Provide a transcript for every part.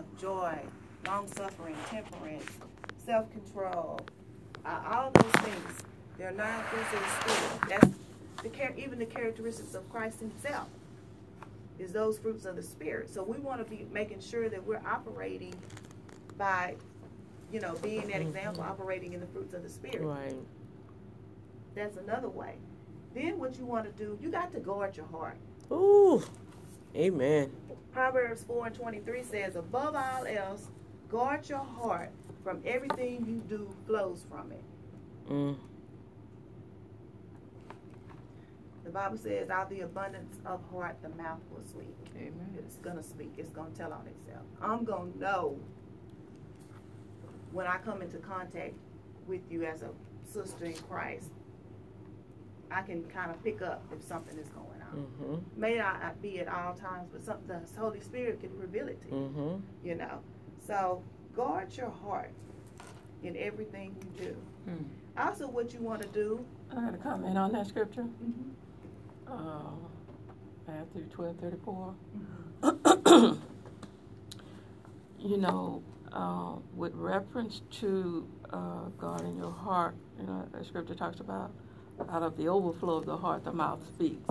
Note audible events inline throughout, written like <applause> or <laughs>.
love, joy, long suffering, temperance, self control. Uh, all those things. They're not fruits of the spirit. That's the char- even the characteristics of Christ Himself. Is those fruits of the spirit. So we want to be making sure that we're operating by, you know, being that example, operating in the fruits of the spirit. Right. That's another way. Then what you want to do, you got to guard your heart. Ooh. Amen. Proverbs 4 and 23 says, above all else, guard your heart from everything you do flows from it. Mm. The Bible says, out of the abundance of heart, the mouth will speak. Amen. It's going to speak. It's going to tell on itself. I'm going to know when I come into contact with you as a sister in Christ. I can kind of pick up if something is going on. Mm-hmm. May not be at all times, but some, the Holy Spirit can reveal it to you. Mm-hmm. you know. So guard your heart in everything you do. Hmm. Also, what you want to do. I got a comment on that scripture. Mhm. Uh, Matthew twelve thirty four. <coughs> you know, uh, with reference to uh, God in your heart, you know, the scripture talks about out of the overflow of the heart, the mouth speaks.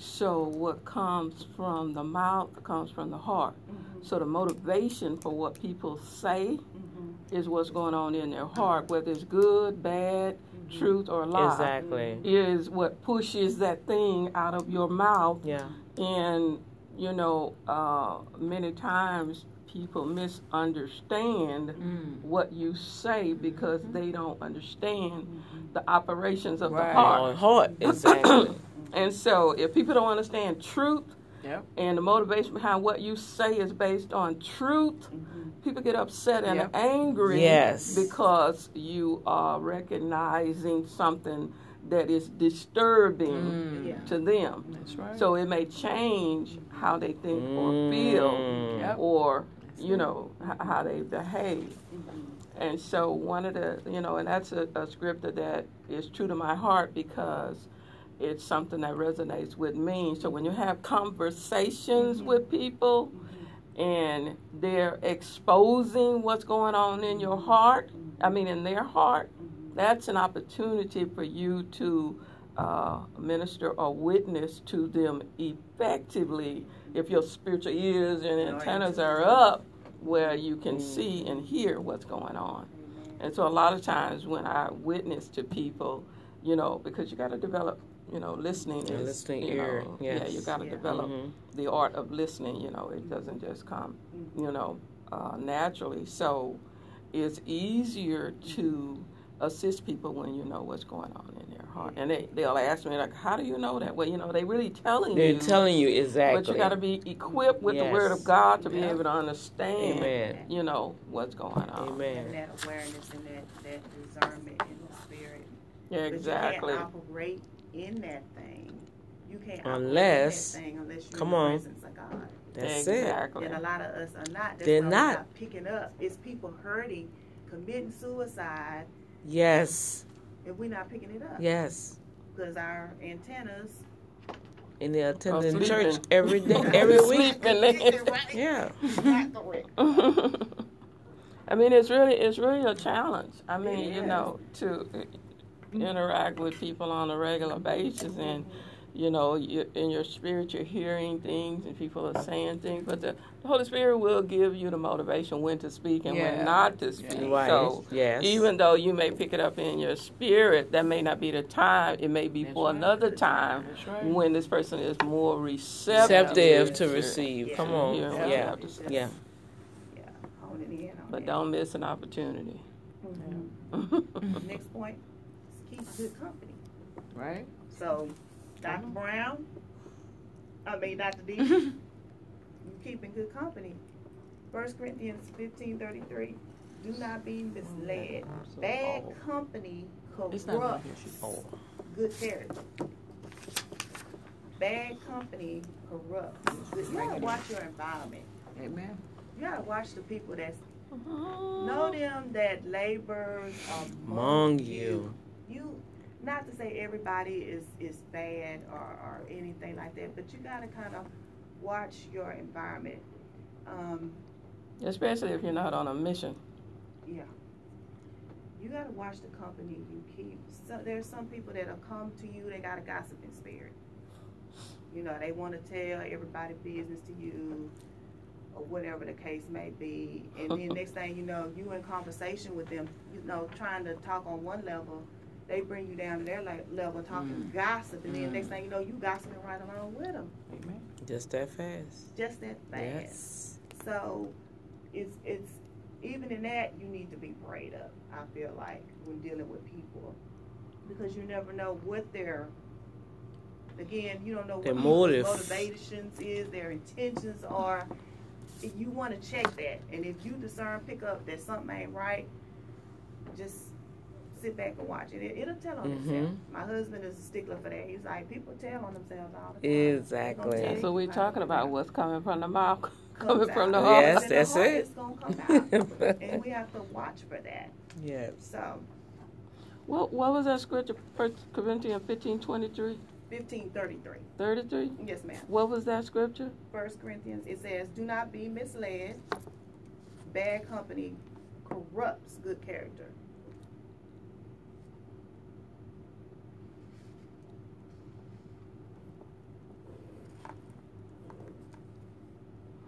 So what comes from the mouth comes from the heart. Mm-hmm. So the motivation for what people say mm-hmm. is what's going on in their heart, whether it's good, bad, mm-hmm. truth, or lie. Exactly. Is what pushes that thing out of your mouth Yeah. and you know uh, many times people misunderstand Mm. what you say because they don't understand the operations of Right. the heart On heart. <coughs> Exactly. And so if people don't understand truth Yep. and the motivation behind what you say is based on truth people get upset and Yep. angry Yes. because you are recognizing something that is disturbing Mm. Yeah. to them That's right. so it may change how they think or feel, Mm. Yep. or you know h- how they behave. And so one of the you know, and that's a, a scripture that is true to my heart because it's something that resonates with me. So when you have conversations with people and they're exposing what's going on in your heart, I mean in their heart, that's an opportunity for you to uh, minister or witness to them effectively if your spiritual ears and antennas are up where you can see and hear what's going on. And so a lot of times when I witness to people, you know, because you got to develop, you know, listening is, listening you ear, know, yeah, yes. you got to Yeah. develop Mhm. the art of listening. You know, it doesn't just come, you know, uh, naturally. So it's easier to assist people when you know what's going on in their heart. And they, they'll ask me, like, how do you know that? Well, you know, they really telling you. They're telling you exactly. But you got to be equipped with the Word of God to be able to understand, Amen. you know, what's going on. And that awareness and that, that discernment in the spirit. Yeah, But exactly. you can't operate in that thing. You can't Unless- operate in that thing unless you're come in the on. presence of God. That's it. And a lot of us are not. That's They're why we're not. picking up. It's people hurting, committing suicide, Yes. if we're not picking it up. Yes. Because our antennas. And they're attending church every day, <laughs> every week. Sleeping. right. Yeah. <laughs> I mean, it's really it's really a challenge. I mean, It you know, to interact with people on a regular basis, and you know, you, in your spirit, you're hearing things, and people are saying things, but the, the Holy Spirit will give you the motivation when to speak and Yeah. when not to speak. Right. So. yes. Even though you may pick it up in your spirit, that may not be the time. It may be That's for right. another time right. when this person is more receptive, receptive to receive. Yeah. Come on. hear Yeah. have to say. Yeah. Yeah, honing in on But don't miss an opportunity. Mhm. <laughs> Next point is keep good company. Right? So, Dr. Brown, I mean, Dr. D, <laughs> you keeping good company. First Corinthians fifteen thirty three. Do not be oh, misled. Bad company corrupts here. She's old. good character. Bad company corrupts good. You gotta watch your environment. Amen. You gotta watch the people that's uh-huh. know them that labors Among you. You, not to say everybody is is bad or, or anything like that, but you gotta kind of watch your environment. Um, Especially if you're not on a mission. Yeah. You gotta watch the company you keep. So there's some people that'll come to you, they got a gossiping spirit. You know, they wanna tell everybody business to you or whatever the case may be. And then <laughs> next thing you know, you in conversation with them, you know, trying to talk on one level, they bring you down to their like, level talking mm. gossip, and then next mm. thing you know, you gossiping right along with them. Amen. Just that fast. Just that fast. Yes. So it's it's even in that you need to be prayed up. I feel like when dealing with people because you never know what their again you don't know what Their motive. motivations is, their intentions are. If you want to check that, and if you discern, pick up that something ain't right, just sit back and watch it. it it'll tell on Mhm. itself. My husband is a stickler for that. He's like, people tell on themselves all the time. Exactly. tell you So we're talking about what's coming from the mouth, <laughs> comes coming from the heart. Yes, What's in the that's heart it. is gonna come out. <laughs> and we have to watch for that. Yes. So, What what was that scripture? First Corinthians 15, 23, fifteen thirty-three. 33? Yes, ma'am. What was that scripture? First Corinthians, it says, "Do not be misled. Bad company corrupts good character."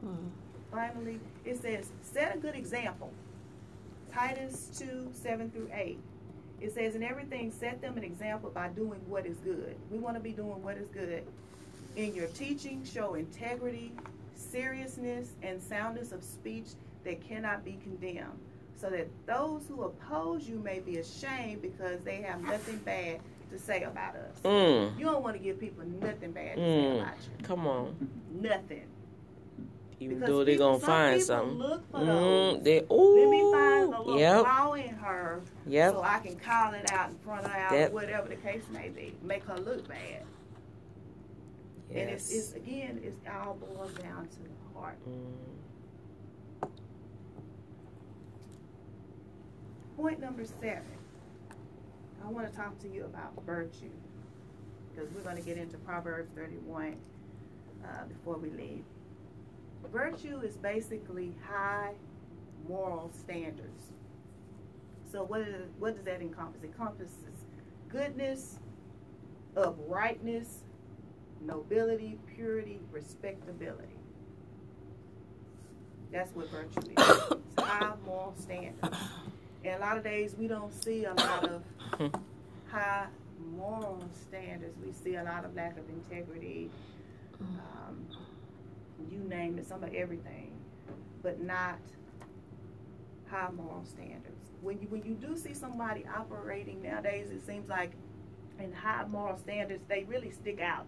Hmm. Finally, it says, set a good example. Titus 2 7 through 8. It says, in everything, set them an example by doing what is good. We want to be doing what is good. In your teaching, show integrity, seriousness, and soundness of speech that cannot be condemned, so that those who oppose you may be ashamed because they have nothing bad to say about us. Mm. You don't want to give people nothing bad to say Mm. about you. Come on. Nothing. Even Because though they people- gonna some find something. Look for Mm, those. they Let me find ooh. the little Yep. flaw in her Yep. so I can call it out in front of her, That- whatever the case may be. Make her look bad. Yes. And it's, it's again, it's all boils down to the heart. Mm. Point number seven. I want to talk to you about virtue because we're going to get into Proverbs 31 uh, before we leave. Virtue is basically high moral standards. So what is what does that encompass? It encompasses goodness, uprightness, nobility, purity, respectability. That's what virtue is. It's high moral standards. And a lot of days we don't see a lot of high moral standards. We see a lot of lack of integrity. Um, you name it, some of everything, but not high moral standards. When you when you do see somebody operating nowadays, it seems like in high moral standards, they really stick out.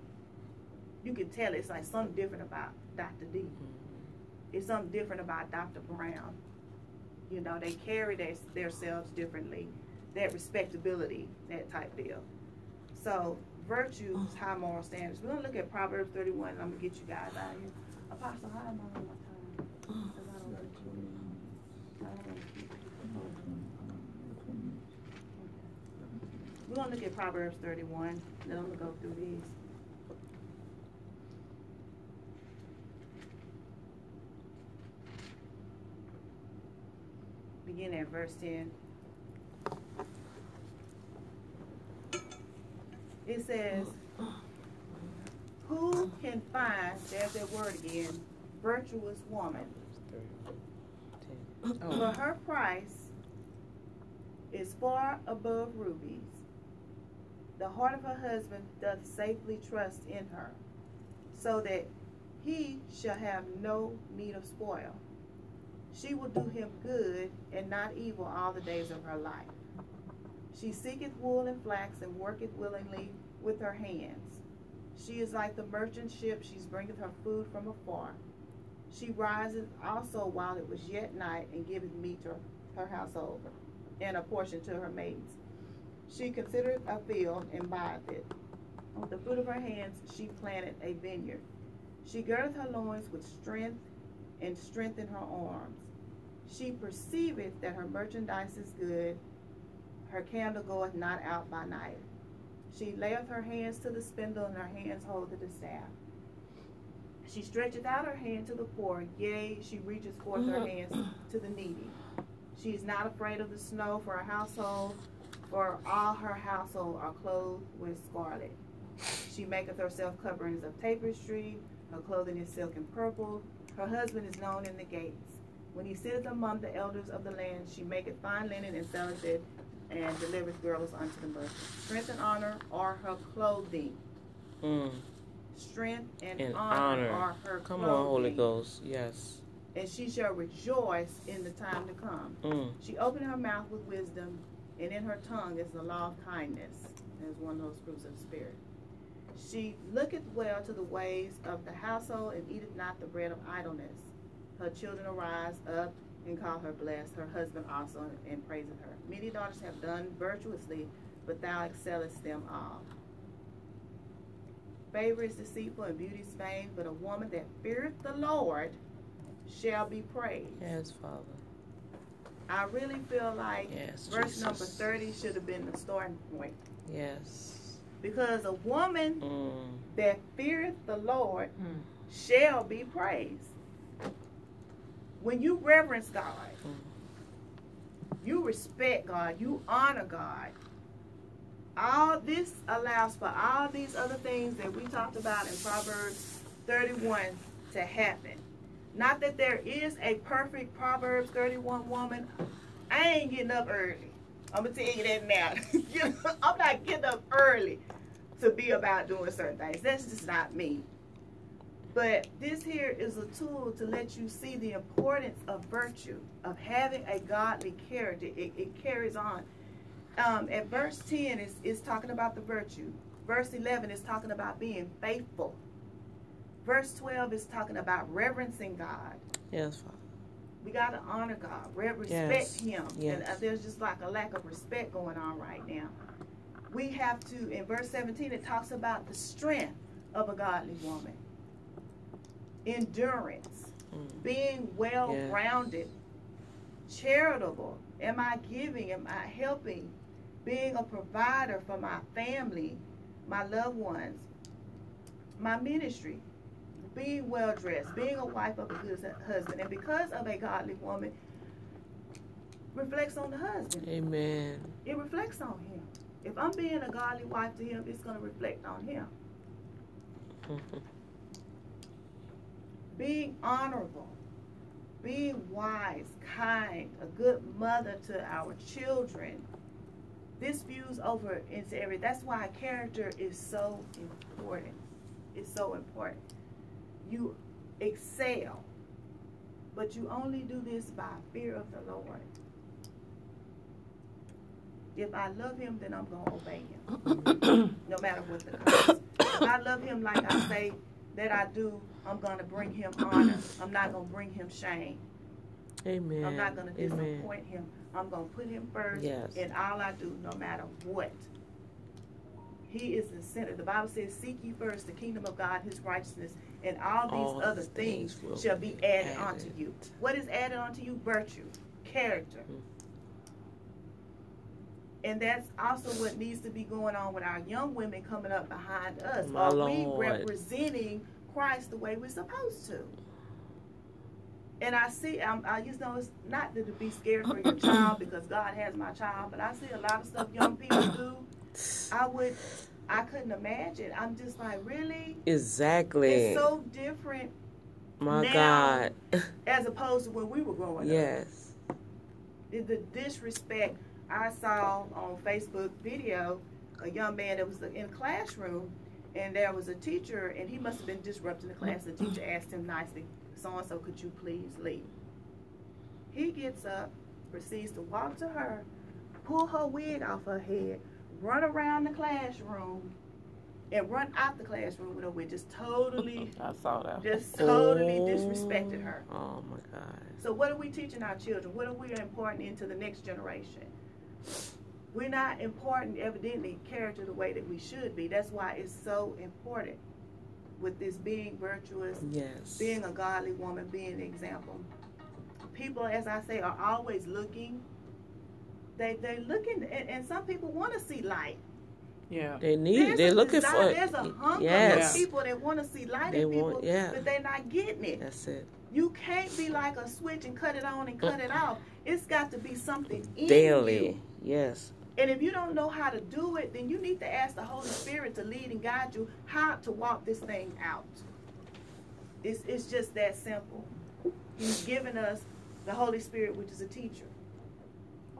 You can tell it's like something different about Dr. D. Mm-hmm. It's something different about Dr. Brown. You know, they carry their themselves differently. That respectability, that type deal. So virtue is oh. high moral standards. We're gonna look at Proverbs 31, and I'm gonna get you guys out of here. We're gonna look at Proverbs 31, then I'm gonna go through these. Begin at verse 10. It says, Who can find, there's that word again, virtuous woman? For oh. her price is far above rubies. The heart of her husband doth safely trust in her, so that he shall have no need of spoil. She will do him good and not evil all the days of her life. She seeketh wool and flax and worketh willingly with her hands. She is like the merchant ship, she bringeth her food from afar. She riseth also while it was yet night and giveth meat to her household and a portion to her maidens. She considereth a field and buyeth it. With the fruit of her hands she planted a vineyard. She girdeth her loins with strength and strengthened her arms. She perceiveth that her merchandise is good. Her candle goeth not out by night. She layeth her hands to the spindle, and her hands hold to the staff. She stretcheth out her hand to the poor, yea, she reaches forth her mm-hmm. hands to the needy. She is not afraid of the snow for her household, for all her household are clothed with scarlet. She maketh herself coverings of tapestry, her clothing is silk and purple. Her husband is known in the gates. When he sitteth among the elders of the land, she maketh fine linen and selleth it, and delivers girls unto the merchant. Strength and honor are her clothing. Mm. Strength and, And honor, honor. are her Come clothing. on, Holy Ghost. Yes. And she shall rejoice in the time to come. Mm. She opened her mouth with wisdom, and in her tongue is the law of kindness. As one of those fruits of the Spirit. She looketh well to the ways of the household, and eateth not the bread of idleness. Her children arise up and call her blessed, her husband also, and praiseth her. Many daughters have done virtuously, but thou excellest them all. Favor is deceitful and beauty is vain, but a woman that feareth the Lord shall be praised. Yes, Father. I really feel like Yes. verse number 30 should have been the starting point. Yes. Because a woman Mm. that feareth the Lord Mm. shall be praised. When you reverence God, you respect God, you honor God. All this allows for all these other things that we talked about in Proverbs 31 to happen. Not that there is a perfect Proverbs 31 woman. I ain't getting up early. I'm gonna tell you that now. <laughs> I'm not getting up early to be about doing certain things. That's just not me. But this here is a tool to let you see the importance of virtue, of having a godly character. It, it carries on. Um, at verse 10 is, is talking about the virtue. Verse 11 is talking about being faithful. Verse 12 is talking about reverencing God. Yes, Father. We got to honor God, respect Yes. Him. Yes. And uh, there's just like a lack of respect going on right now. We have to, in verse 17, it talks about the strength of a godly woman, endurance, Mm. being well rounded, charitable. Am I giving? Am I helping? Being a provider for my family, my loved ones, my ministry. Being well dressed, being a wife of a good husband. And because of a godly woman, reflects on the husband. Amen. It reflects on him. If I'm being a godly wife to him, it's going to reflect on him. <laughs> being honorable, being wise, kind, a good mother to our children. This views over into every. That's why character is so important. It's so important. You excel, but you only do this by fear of the Lord. If I love Him, then I'm gonna obey Him, <coughs> no matter what the cost. If I love Him like I say that I do, I'm going to bring him honor. I'm not going to bring him shame. Amen. I'm not going to Amen. disappoint him. I'm going to put him first Yes. in all I do, no matter what. He is the center. The Bible says, Seek ye first the kingdom of God, his righteousness, and all these All other things, things shall be be added, added. unto you. What is added unto you? Virtue, character. Mm. And that's also what needs to be going on with our young women coming up behind us. My Are Lord. we representing Christ the way we're supposed to? And I see, I'm, I just know it's not to be scared for your child because God has my child, but I see a lot of stuff young people do. I would, I couldn't imagine. I'm just like, really? Exactly. It's so different My now- God. as opposed to when we were growing up. yes. the the disrespect I saw on Facebook video, a young man that was in a classroom, and there was a teacher, and he must have been disrupting the class. The teacher asked him nicely, "So and so, could you please leave?" He gets up, proceeds to walk to her, pull her wig off her head, run around the classroom, and run out the classroom with her wig, just totally, <laughs> I saw that. just totally Oh. disrespected her. Oh, oh my God. So what are we teaching our children? What are we imparting into the next generation? We're not important, evidently character the way that we should be. That's why it's so important with this being virtuous, Yes. being a godly woman, being an example. People, as I say, are always looking. They they looking, and, and some people want to see light. Yeah. They need. There's They're looking desire, for. There's a hunger yes. for people that want to see light They in people, want- yeah. but they're not getting it. That's it. You can't be like a switch and cut it on and cut uh. it off. It's got to be something in Daily. you. Yes. And if you don't know how to do it, then you need to ask the Holy Spirit to lead and guide you how to walk this thing out. It's, it's just that simple. He's given us the Holy Spirit, which is a teacher.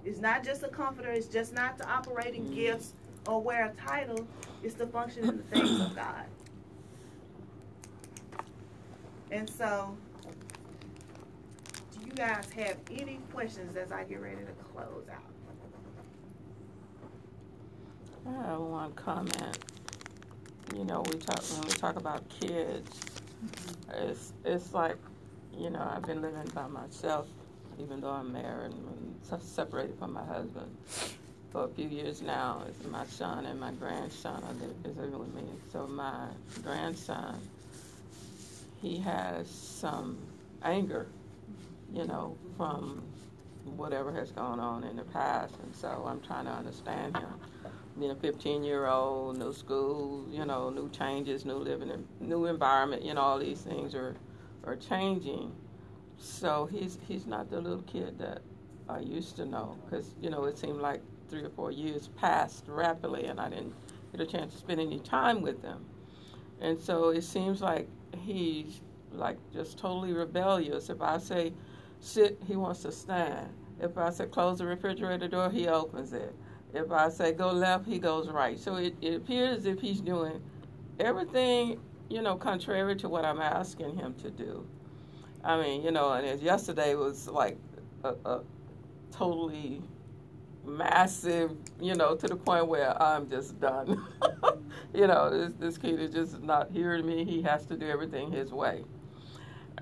It's not just a comforter, it's just not to operate in gifts or wear a title, it's to function in the things of God. And so, do you guys have any questions as I get ready to close out? I have one comment. You know, we talk when we talk about kids. Mm-hmm. It's it's like, you know, I've been living by myself, even though I'm married and se- separated from my husband for a few years now. It's my son and my grandson are is living with me. So my grandson, he has some anger, you know, from whatever has gone on in the past, and so I'm trying to understand him being know, 15 year old, new school, you know, new changes, new living, new environment, you know, all these things are are changing. So he's he's not the little kid that I used to know because you know it seemed like three or four years passed rapidly, and I didn't get a chance to spend any time with him. And so it seems like he's like just totally rebellious. If I say sit, he wants to stand. If I say close the refrigerator door, he opens it. If I say go left, he goes right. So it, it appears as if he's doing everything, you know, contrary to what I'm asking him to do. I mean, you know, and yesterday was like a, a totally massive, you know, to the point where I'm just done. <laughs> you know, this, this kid is just not hearing me. He has to do everything his way.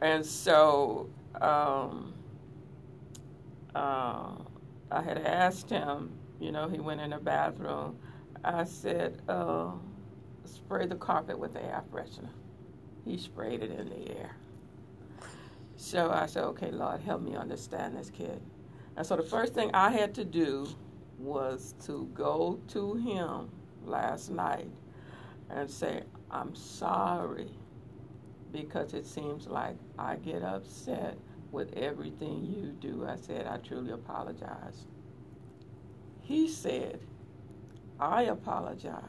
And so um, uh, I had asked him, you know, he went in the bathroom. I said, uh, spray the carpet with the air freshener. He sprayed it in the air. So I said, okay, Lord, help me understand this kid. And so the first thing I had to do was to go to him last night and say, I'm sorry because it seems like I get upset with everything you do. I said, I truly apologize. He said, I apologize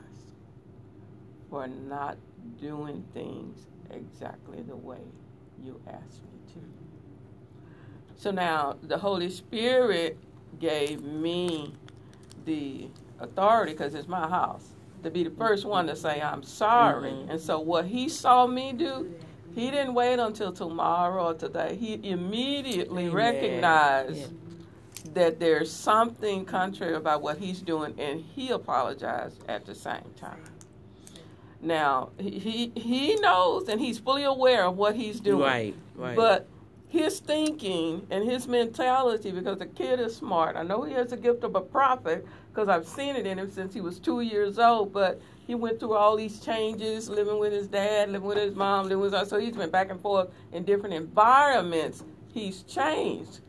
for not doing things exactly the way you asked me to. So now the Holy Spirit gave me the authority, because it's my house, to be the first one to say, I'm sorry. Mhm. And so what he saw me do, he didn't wait until tomorrow or today. He immediately Amen. recognized Yeah. That there's something contrary about what he's doing, and he apologized at the same time. Now he he, he knows and he's fully aware of what he's doing. Right. Right. But his thinking and his mentality, because the kid is smart. I know he has the gift of a prophet because I've seen it in him since he was two years old. But he went through all these changes, living with his dad, living with his mom, living with us. So he's been back and forth in different environments. He's changed.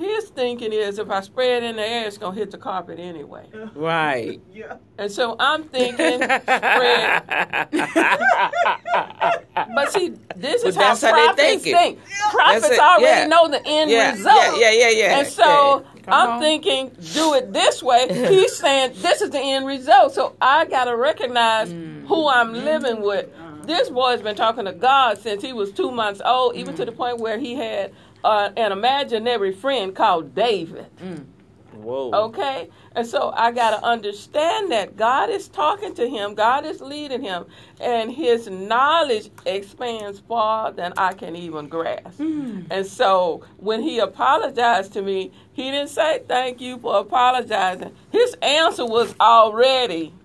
His thinking is if I spray it in the air, it's gonna hit the carpet anyway. <laughs> right. Yeah. And so I'm thinking, spread. <laughs> But see, this is But how that's how they prophets thinking. think. Prophets it, already yeah. know the end yeah, result. yeah. Yeah. Yeah. Yeah. And so yeah. I'm on. thinking, do it this way. He's saying this is the end result. So I got to recognize Mm. who I'm living with. This boy's been talking to God since he was two months old, even Mm. to the point where he had uh, an imaginary friend called David. Whoa. Okay? And so I got to understand that God is talking to him, God is leading him, and his knowledge expands far than I can even grasp. And so when he apologized to me, he didn't say thank you for apologizing. His answer was already, Right.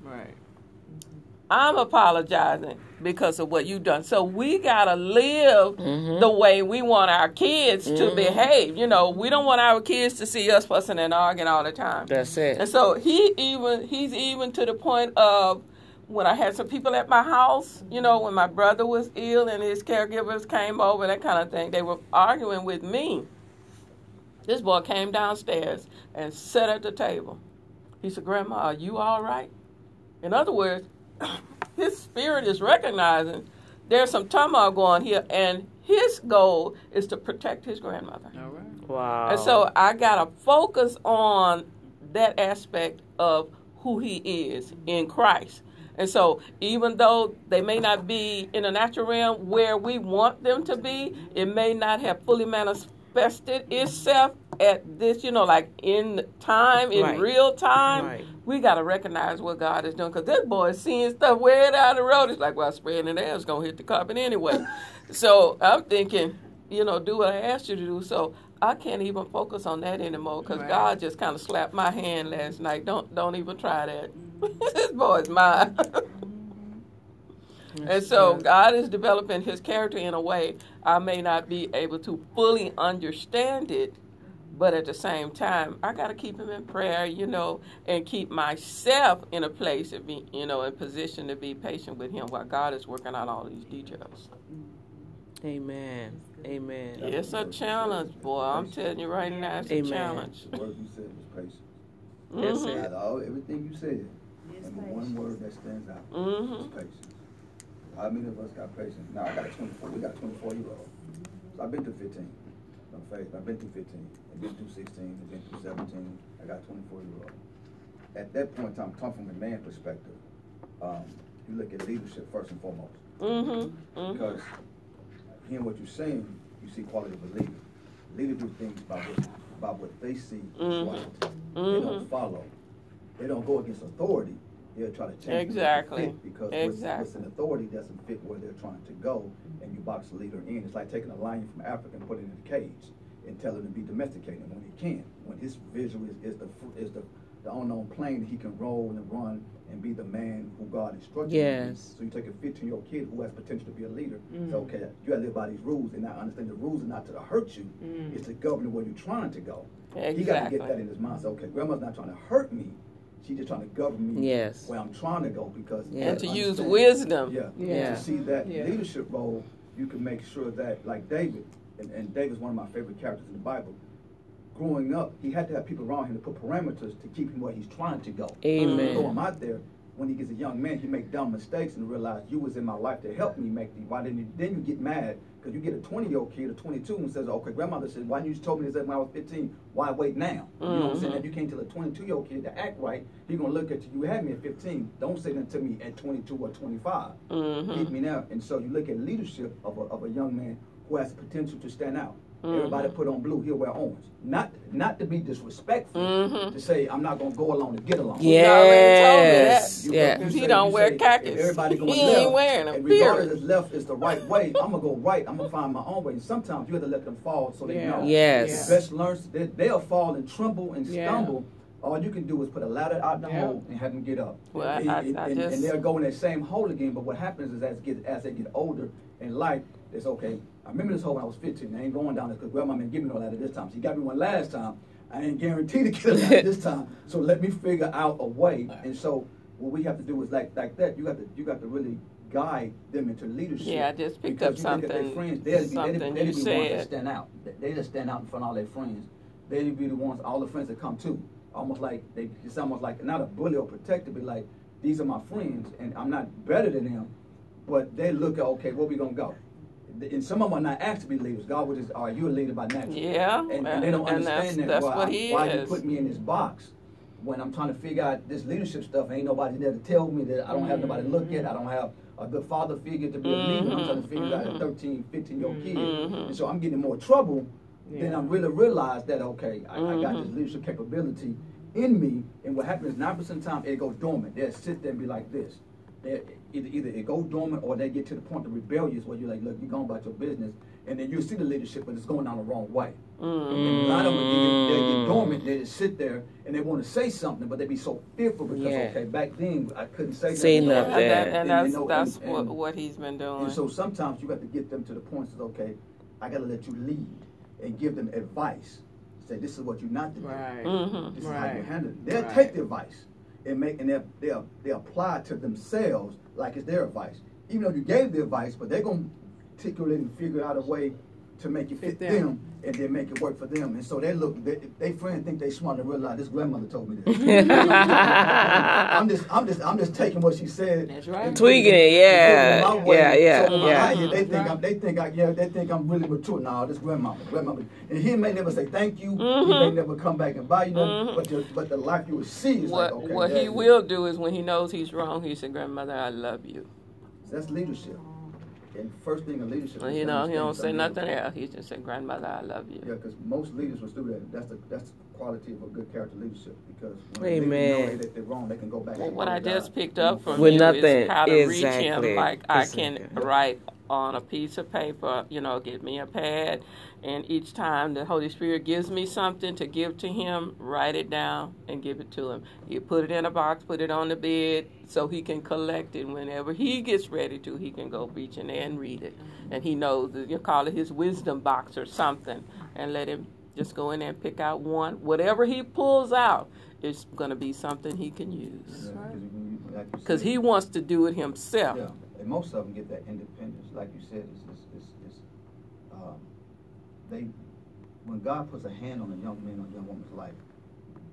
I'm apologizing because of what you've done. So we got to live Mhm. the way we want our kids to Mhm. behave. You know, we don't want our kids to see us fussing and arguing all the time. That's it. And so he even he's even to the point of when I had some people at my house, you know, when my brother was ill and his caregivers came over, that kind of thing, they were arguing with me. This boy came downstairs and sat at the table. He said, Grandma, are you all right? In other words, <coughs> his spirit is recognizing there's some turmoil going here, and his goal is to protect his grandmother. All right. Wow. And so I got to focus on that aspect of who he is in Christ. And so, even though they may not be in the natural realm where we want them to be, it may not have fully manifested itself at this, you know, like in time, in Right. real time. Right. We got to recognize what God is doing because this boy is seeing stuff way down the road. It's like, well, spraying in the air is going to hit the carpet anyway. <laughs> so I'm thinking, you know, do what I asked you to do. So I can't even focus on that anymore because Right. God just kind of slapped my hand last night. Don't don't even try that. <laughs> this boy's mine. <laughs> and so God is developing His character in a way I may not be able to fully understand it, but at the same time, I got to keep Him in prayer, you know, and keep myself in a place to be, you know, in position to be patient with Him while God is working out all these details. Amen. Amen. It's a challenge, boy. I'm telling you right now, it's a Amen. challenge. The word you said was patience. Yes, Mhm. sir. All, everything you said, Yes, and the one word that stands out is Mhm. patience. How many of us got patience? Now, I got a 24, we got 24 year old. So I've been through 15. No faith, I've been through 15. I've been through 16, I've been through 17. I got 24 year old. At that point in time, come from a man perspective, um, you look at leadership first and foremost. Mhm. Mhm. Because hearing what you're saying, you see quality of a leader. Leader do things by what, by what they see Mhm. right. They don't follow. They don't go against authority. They'll try to change it Exactly. fit because what's, what's Exactly. in authority doesn't fit where they're trying to go, and you box the leader in. It's like taking a lion from Africa and putting it in a cage and telling him to be domesticated when he can't. When his vision is, is the is the the unknown plane that he can roll and run and be the man who God instructed him. Yes. So you take a 15 year old kid who has potential to be a leader. Mm. So okay, you gotta live by these rules, and I understand the rules are not to hurt you. Mm. It's to govern where you're trying to go. Exactly. He got to get that in his mind. So okay, grandma's not trying to hurt me. She's just trying to govern me Yes. where I'm trying to go because Yeah. And to use wisdom. Yeah. Yeah. To see that Yeah. leadership role, you can make sure that like David, and, and David's one of my favorite characters in the Bible. Growing up, he had to have people around him to put parameters to keep him where he's trying to go. Amen. Throw him out there. When he gets a young man, he make dumb mistakes and realize you was in my life to help me make these. Why didn't you? Then you get mad because you get a 20 year old kid, a 22, and says, "Okay, grandmother said, why you told me this when I was 15? Why wait now?" You know what I'm saying? Mhm. If you can't tell a 22 year old kid to act right, he gonna look at you. You had me at 15. Don't say that to me at 22 or 25. Mhm. Keep me now. And so you look at leadership of a, of a young man who has the potential to stand out. Everybody put on blue, he'll wear orange. Not not to be disrespectful, Mhm. to say I'm not gonna go along to get along. Yes. You- Yeah. you He say- don't you wear say, khakis. if Everybody going He ain't left, wearing 'em, And regardless period. if left is the right way, I'm gonna go right. I'm gonna find my own way. And sometimes you have to let them fall so they Yeah. know. Yes. The best learns they, they'll fall and tremble and Yeah. stumble. All you can do is put a ladder out in the Yeah. hole and have them get up. Well, and, I- and- I just- and they'll go in that same hole again. But what happens is as get as they get older in life, it's okay. I remember this hole when I was 15. I ain't going down there because grandma didn't give me no ladder this time. She got me one last time. I ain't guaranteed to get a ladder this <laughs> time. So let me figure out a way. And so what we have to do is like like that. You got to you got to really guide them into leadership. Yeah, I just picked Because up look their something- friends, they'll be, something they'll be, they'll you be the ones that stand out. They- just stand out in front of all their friends. They'll be the ones, all the friends that come too. Almost like they, it's almost like not a bully or protector, but like these are my friends, and I'm not better than them. But they look at okay, where we gonna go? And some of them are not asked to be leaders. God would just, are you a leader by nature? Yeah, and, and they don't and that's- understand that. that's why, what he why you put me in this box when I'm trying to figure out this leadership stuff? Ain't nobody there to tell me that I don't have nobody to look at. I don't have a good father figure to be a leader. I'm trying to figure out a 13, 15 year old kid, Mhm. and so I'm getting more trouble. Then Yeah. I really realize that okay, I, I got this Mhm. leadership capability in me, and what happens nine percent of the time it goes dormant. They'll sit there and be like this. They either either it goes dormant or they get to the point of rebellious where you're like, look, you're going about your business, and then you see the leadership, but it's going down the wrong way. Mm. And a lot of them, they, they get dormant. They just sit there and they want to say something, but they be so fearful because Yeah. okay, back then I couldn't say, Say nothing. nothing. And, that, and And, that's you know, that's and- what, and- what he's been doing. And so sometimes you got to get them to the point that okay, I got to let you lead and give them advice. Say this is what you're not to do. Right. Mhm. This is how you handle it. They'll Right. take the advice and make and they they they apply to themselves like it's their advice. Even though you gave the advice, but they're gonna articulate and figure out a way to make it fit Fit them. them. and then make it work for them. And so they look, they, they friends think they smart and realize this grandmother told me this. <laughs> I'm just, I'm just, I'm just taking what she said. That's right. and Tweaking it, yeah. my way. Yeah, yeah, So yeah. I hear, they think Right. I'm, they think I, yeah, they think I'm really mature. Nah, this grandmama, grandmama, and he may never say thank you. He Mm-hmm. may never come back and buy you nothing. But the, but the life you will see is What like, okay, what that he is- will do is when he knows he's wrong, he said, "Grandmother, I love you." That's leadership. And first thing in leadership. Well, you know, he don't say nothing else. else. He just said, "Grandmother, I love you." Yeah, because most leaders will do that. That's the that's the quality of a good character leadership. Because when they Amen. know that they're wrong, they can go back. Well, and what I to just God. picked up from With you nothing. is how to reach him. Like I can Exactly. write on a piece of paper, you know, get me a pad, and each time the Holy Spirit gives me something to give to him, write it down and give it to him. You put it in a box, put it on the bed, so he can collect it whenever he gets ready to. He can go reach in there and read it, and he knows that you call it his wisdom box or something, and let him just go in there and pick out one. Whatever he pulls out it's going to be something he can use Yeah, 'cause you- you- because said, he wants to do it himself. Yeah, and most of them get that independence, like you said. Is is is, is um, they when God puts a hand on a young man or young woman's life,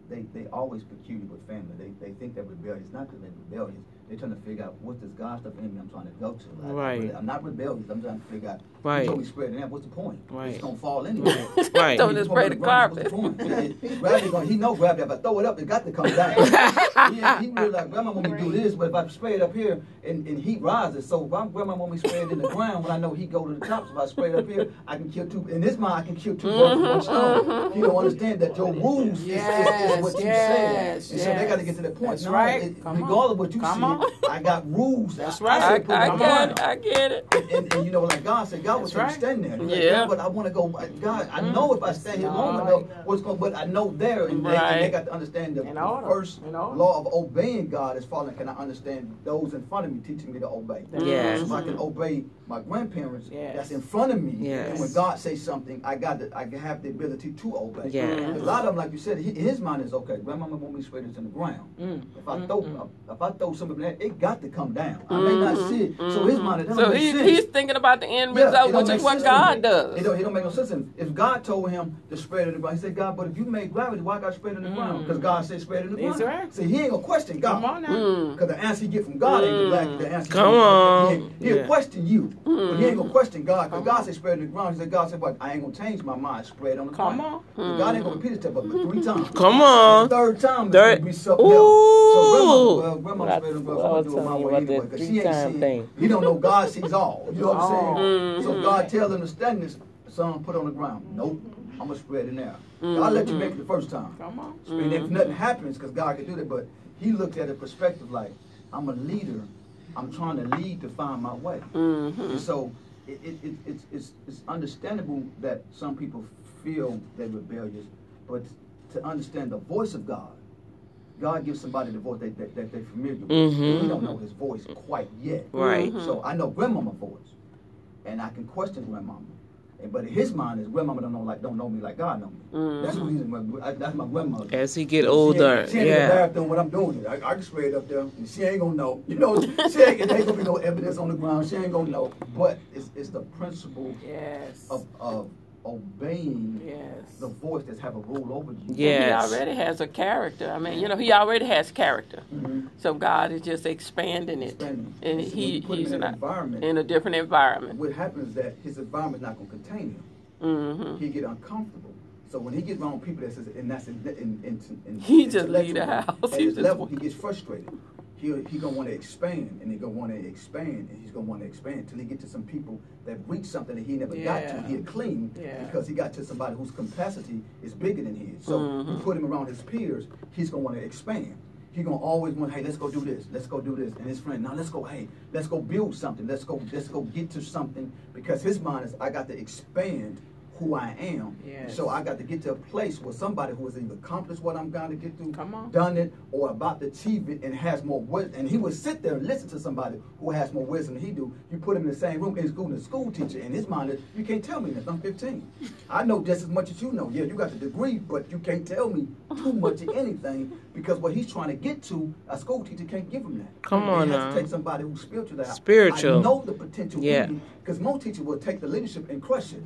they they always peculiar with family. They they think they're rebellious. Not that they're rebellious. They're trying to figure out what's this God stuff in me I'm trying to go to. Like, Right. I'm not rebellious. I'm trying to figure out. Right. You told me spread it out. What's the point? Right. It's gonna fall anyway. Right. Don't You just put spray it the on ground, carpet. what's the point? <laughs> Gravity gonna- he know gravity. If I throw it up, it got to come down. <laughs> he, he really like grandma want me to do this, but if I spray it up here and, and heat rises, so if I'm, grandma want me to spray it in the ground when I know he go to the top. So if I spray it up here, I can kill two. In this mind, I can kill two birds with one stone. Mm-hmm. You don't understand that your rules is- is, is, what you Yes, said, and so they got to get to that point. That's no, right. it- Come on. regardless of what you Come see, on. I got rules. That's right. I, I, said put I get it. I get it. And, and, and you know, like God said, God was That's saying, right. stand there. Like, Yeah. But I want to go. God, I mm. know if I stand here long Right. enough, what's going. But I know there, and, they, and they got to understand the, first law of obeying God is following. Can I understand those in front of me teaching me to obey? Yes. So if I can mm-hmm. obey my grandparents, Yes. that's in front of me. Yes. And when God says something, I got to, I can have the ability to obey. Yes. A lot of them, like you said, his mind is okay. Grandmama want me spread this in the ground. Mm. If I throw, if I throw some of that, it got to come down. I may not mm-hmm. see it. So his mm-hmm. mind, it don't So make he, he's thinking about the end result, it don't which is what God does. It don't, it don't make no sense. If God told him to spread it in the ground, he said, God, but if you made gravity, why got spread it in the mm. ground? Because God said spread it in the ground. right. See, he ain't gonna question Come God. on now. Mm. Because the answer he get from God ain't exactly the mm. answer. he Come get from God. on. He ain't- He'll Yeah. question you, but he ain't gonna mm. question God. Because God said spread it in the ground. He said, God said, but I ain't gonna change my mind. Spread it on the Come ground. Come on. God ain't gonna repeat it to but three <laughs> times. Come The on. third time it's Third- gonna be something else. So grandma, Ooh. well, grandma spread it in the ground. I'm gonna do it my you way anyway. Because she ain't three-time seen. He don't know God sees all. You know what I'm saying? Oh. So God tell them to stand this, son, put on the ground. Nope, I'm gonna spread it now. God let you make it the first time. Come on. And if nothing happens, because God can do that, but he looked at a perspective like, I'm a leader. I'm trying to lead to find my way. Mhm. And so it, it, it, it's, it's, it's understandable that some people feel they're rebellious, but to understand the voice of God, God gives somebody the voice that, that, that they're familiar with. Mhm. We don't know his voice quite yet. Right. So I know grandmama's voice, and I can question grandmama. And, but in his mind is grandmama don't know like don't know me like God know me. That's the mm. reason. My, that's my grandmother. As he get She older, ain't, she ain't in yeah. bathroom when I'm doing. I, I can spray it up there, and she ain't gonna know. You know, she ain't, ain't gonna be no evidence on the ground. She ain't gonna know. But it's, it's the principle Yes. of, of obeying Yes. the voice that's have a rule over you. Yes. He already has a character. I mean, you know, he already has character. Mhm. So God is just expanding it, Expanding. and So he put he's in in an a, environment. in a different environment. What happens is that his environment's not gonna contain him. hmm He get uncomfortable. So when he gets around people that says, and that's in, in, in, in He just leave the house. <laughs> At He his just level, want- he gets frustrated. He he gonna want to expand, and he gonna want to expand, and he's gonna want to expand till he get to some people that reach something that he never got to. He'll clean Yeah. because he got to somebody whose capacity is bigger than his. So Mhm. you put him around his peers, he's gonna want to expand. He gonna always want, hey, let's go do this, let's go do this, and his friend, now let's go, hey, let's go build something, let's go, let's go get to something, because his mind is, I got to expand who I am. Yes. So I got to get to a place where somebody who has either accomplished what I'm going to get to, on. done it, or about to achieve it and has more wisdom. And he would sit there and listen to somebody who has more wisdom than he do. You put him in the same room in school, and the school teacher, and his mind is, you can't tell me this. I'm 15. I know just as much as you know. Yeah, you got the degree, but you can't tell me too much of anything because what he's trying to get to, a school teacher can't give him that. Come on, He has now. to take somebody who's spiritual. That Spiritual. I know the potential. Yeah. Because most teachers will take the leadership and crush it.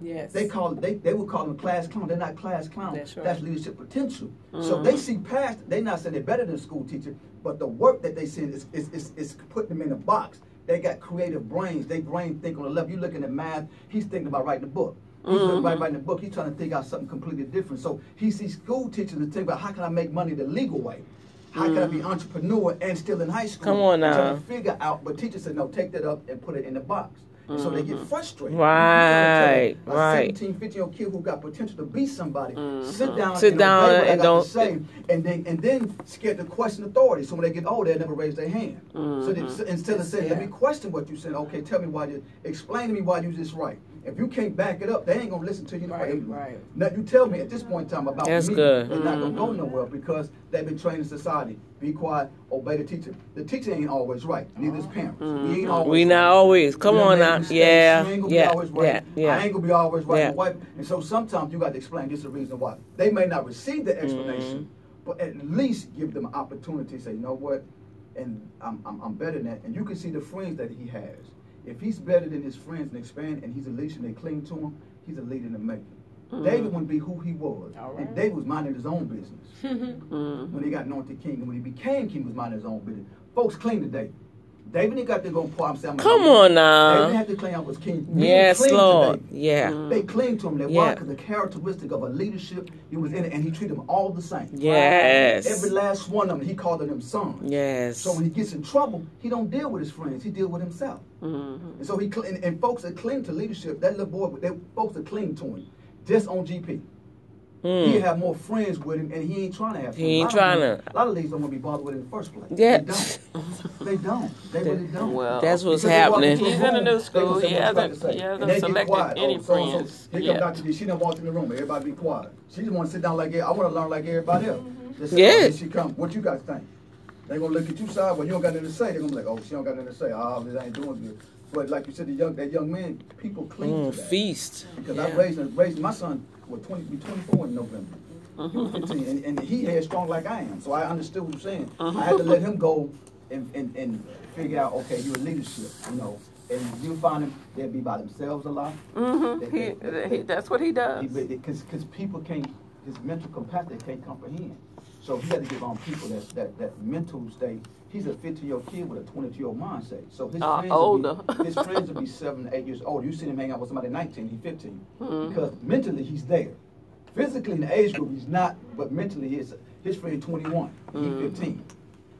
Yes. They call they they would call them class clown. They're not class clown. That's right. leadership potential. So mm-hmm. they see past. They're not saying they're better than a school teacher, but the work that they see is is, is, is putting them in a box. They got creative brains. They brain think on the level. You looking at math. He's thinking about writing a book. He's looking about mm-hmm. writing a book. He's trying to think out something completely different. So he sees school teachers and think about how can I make money the legal way. How can I be mm-hmm. entrepreneur and still in high school? Come on And trying now. to figure out. But teachers said no, take that up and put it in the box. And so they get mm-hmm. frustrated. Right, A right. 17, 15 year old kid who got potential to be somebody, mm-hmm. sit down, Sit and down obey what I and don't- say, and then and then scared to question authority. So when they get older, they never raise their hand. So, they, mm-hmm. instead of saying, "Let me question what you said," okay, tell me why you explain to me why you just right. If you can't back it up, they ain't gonna listen to you. Right, anyway. right. Now you tell me at this point in time about That's me, good. it's not gonna go nowhere because they've been trained in society. Be quiet, obey the teacher. The teacher ain't always right. Neither is parents. We ain't always We not right. always. Come We done on now. Yeah, You ain't gonna yeah, be always right. yeah, yeah. I ain't gonna be always right. Yeah. Wife. And so sometimes you got to explain this is the reason why. They may not receive the explanation, Mm-hmm. but at least give them an opportunity to say, you know what, and I'm, I'm, I'm better than that. And you can see the friends that he has. If he's better than his friends and expand, and he's a leader and they cling to him, he's a leader in the making. David wouldn't be who he was. Mm-hmm. And. David was minding his own business <laughs> Mm-hmm. when he got anointed king. And when he became king, he was minding his own business. Folks cling to David. David ain't got to go and pour himself. Come on now. David didn't have to claim I was king. Men Yes, cling to Lord. David. Yeah. They cling to him. They why? Yeah. Because the characteristic of a leadership, he was in it, and he treated them all the same. Yes. Every last one of them, he called them sons. Yes. So when he gets in trouble, he don't deal with his friends. He deal with himself. Mm-hmm. And so he cl- and, and folks that cling to leadership, that little boy, they, folks that cling to him, just on GP. Mm. He have more friends with him, and he ain't trying to have. Friends. He ain't trying A lot of tryna. them- A lot of leaders don't want to be bothered with it in the first place. Yeah. They don't. They don't. They really don't. Well, That's what's Because they walk happening. into He's in a new school. gonna He what I'm about hasn't- to say. he hasn't And they get selected quiet. any Oh, so- so- friends Here yet. come Dr. D. She done walked in the room. Everybody be quiet. She just want to sit down like yeah, I want to learn like everybody else. Just say, Yeah. oh, she come. What you guys think? They gonna look at you side, sideways. You don't got nothing to say. They gonna be like, oh, she don't got nothing to say. Oh, this ain't doing good. But like you said, the young that young man, people cling Mm, to that. feast. Because I raised raised my son was twenty be twenty four in November. He was 15, and, and he had strong like I am. So I understood what you're saying. I had to let him go and, and, and figure out, okay, you're a leadership, you know. And you find them, they'll be by themselves a lot. Mm-hmm. They- He, they- he, that's what he does. Because because people can't, his mental capacity they can't comprehend. So he had to give on people that, that, that mental state. He's a 15 year old kid with a 22 year old mindset. So his Uh, friends older. Be, <laughs> his friends will be <laughs> seven, eight years old. You see him hang out with somebody 19, he's 15. Mhm. Because mentally he's there. Physically in the age group he's not, but mentally his his friend 21, he's Mhm. 15.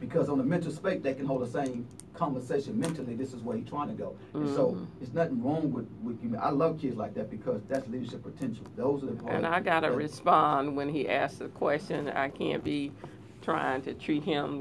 Because on the mental space they can hold the same conversation mentally. This is where he's trying to go. And so Mhm. it's nothing wrong with with you. I love kids like that because that's leadership potential. Those are the And I gotta respond when he asks a question. I can't be trying to treat him